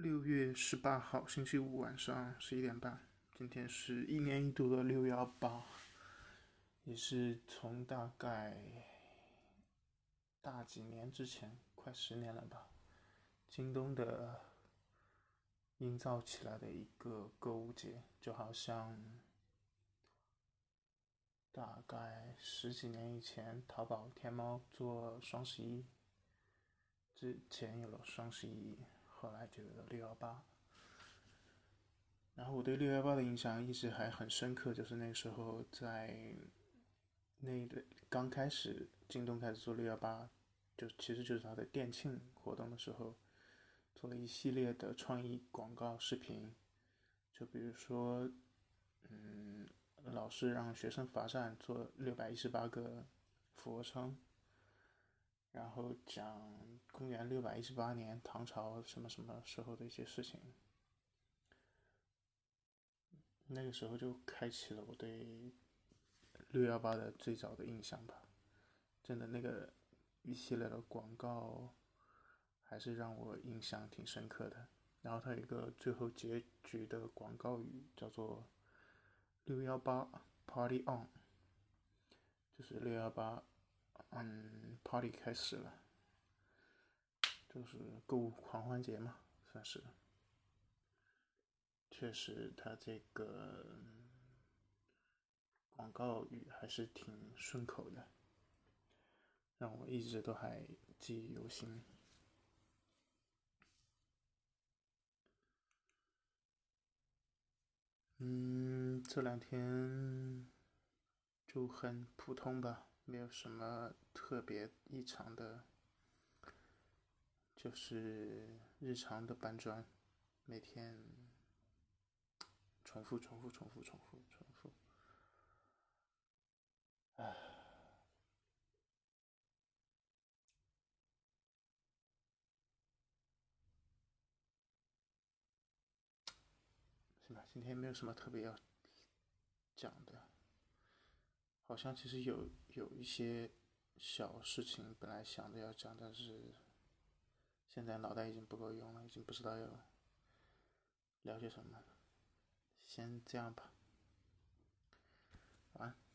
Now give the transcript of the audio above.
六月十八号，星期五晚上十一点半。今天是一年一度的六幺八，也是从大概大几年之前，快十年了吧，京东的营造起来的一个购物节，就好像大概十几年以前，淘宝、天猫做双十一之前有了双十一。后来就六幺八，然后我对六幺八的印象一直还很深刻，就是那时候在那的刚开始，京东开始做六幺八，就其实就是它的店庆活动的时候，做了一系列的创意广告视频，就比如说，嗯，老师让学生罚站做六百一十八个俯卧撑。然后讲公元六百一十八年唐朝什么什么时候的一些事情，那个时候就开启了我对六幺八的最早的印象吧。真的那个一系列的广告，还是让我印象挺深刻的。然后它有一个最后结局的广告语，叫做“六幺八 Party On”，就是六幺八。嗯，Party 开始了，就是购物狂欢节嘛，算是。确实，他这个广告语还是挺顺口的，让我一直都还记忆犹新。嗯，这两天就很普通吧。没有什么特别异常的，就是日常的搬砖，每天重复、重复、重复、重复、重复。唉，行吧，今天没有什么特别要讲的。好像其实有有一些小事情本来想着要讲，但是现在脑袋已经不够用了，已经不知道要聊些什么，先这样吧，晚安。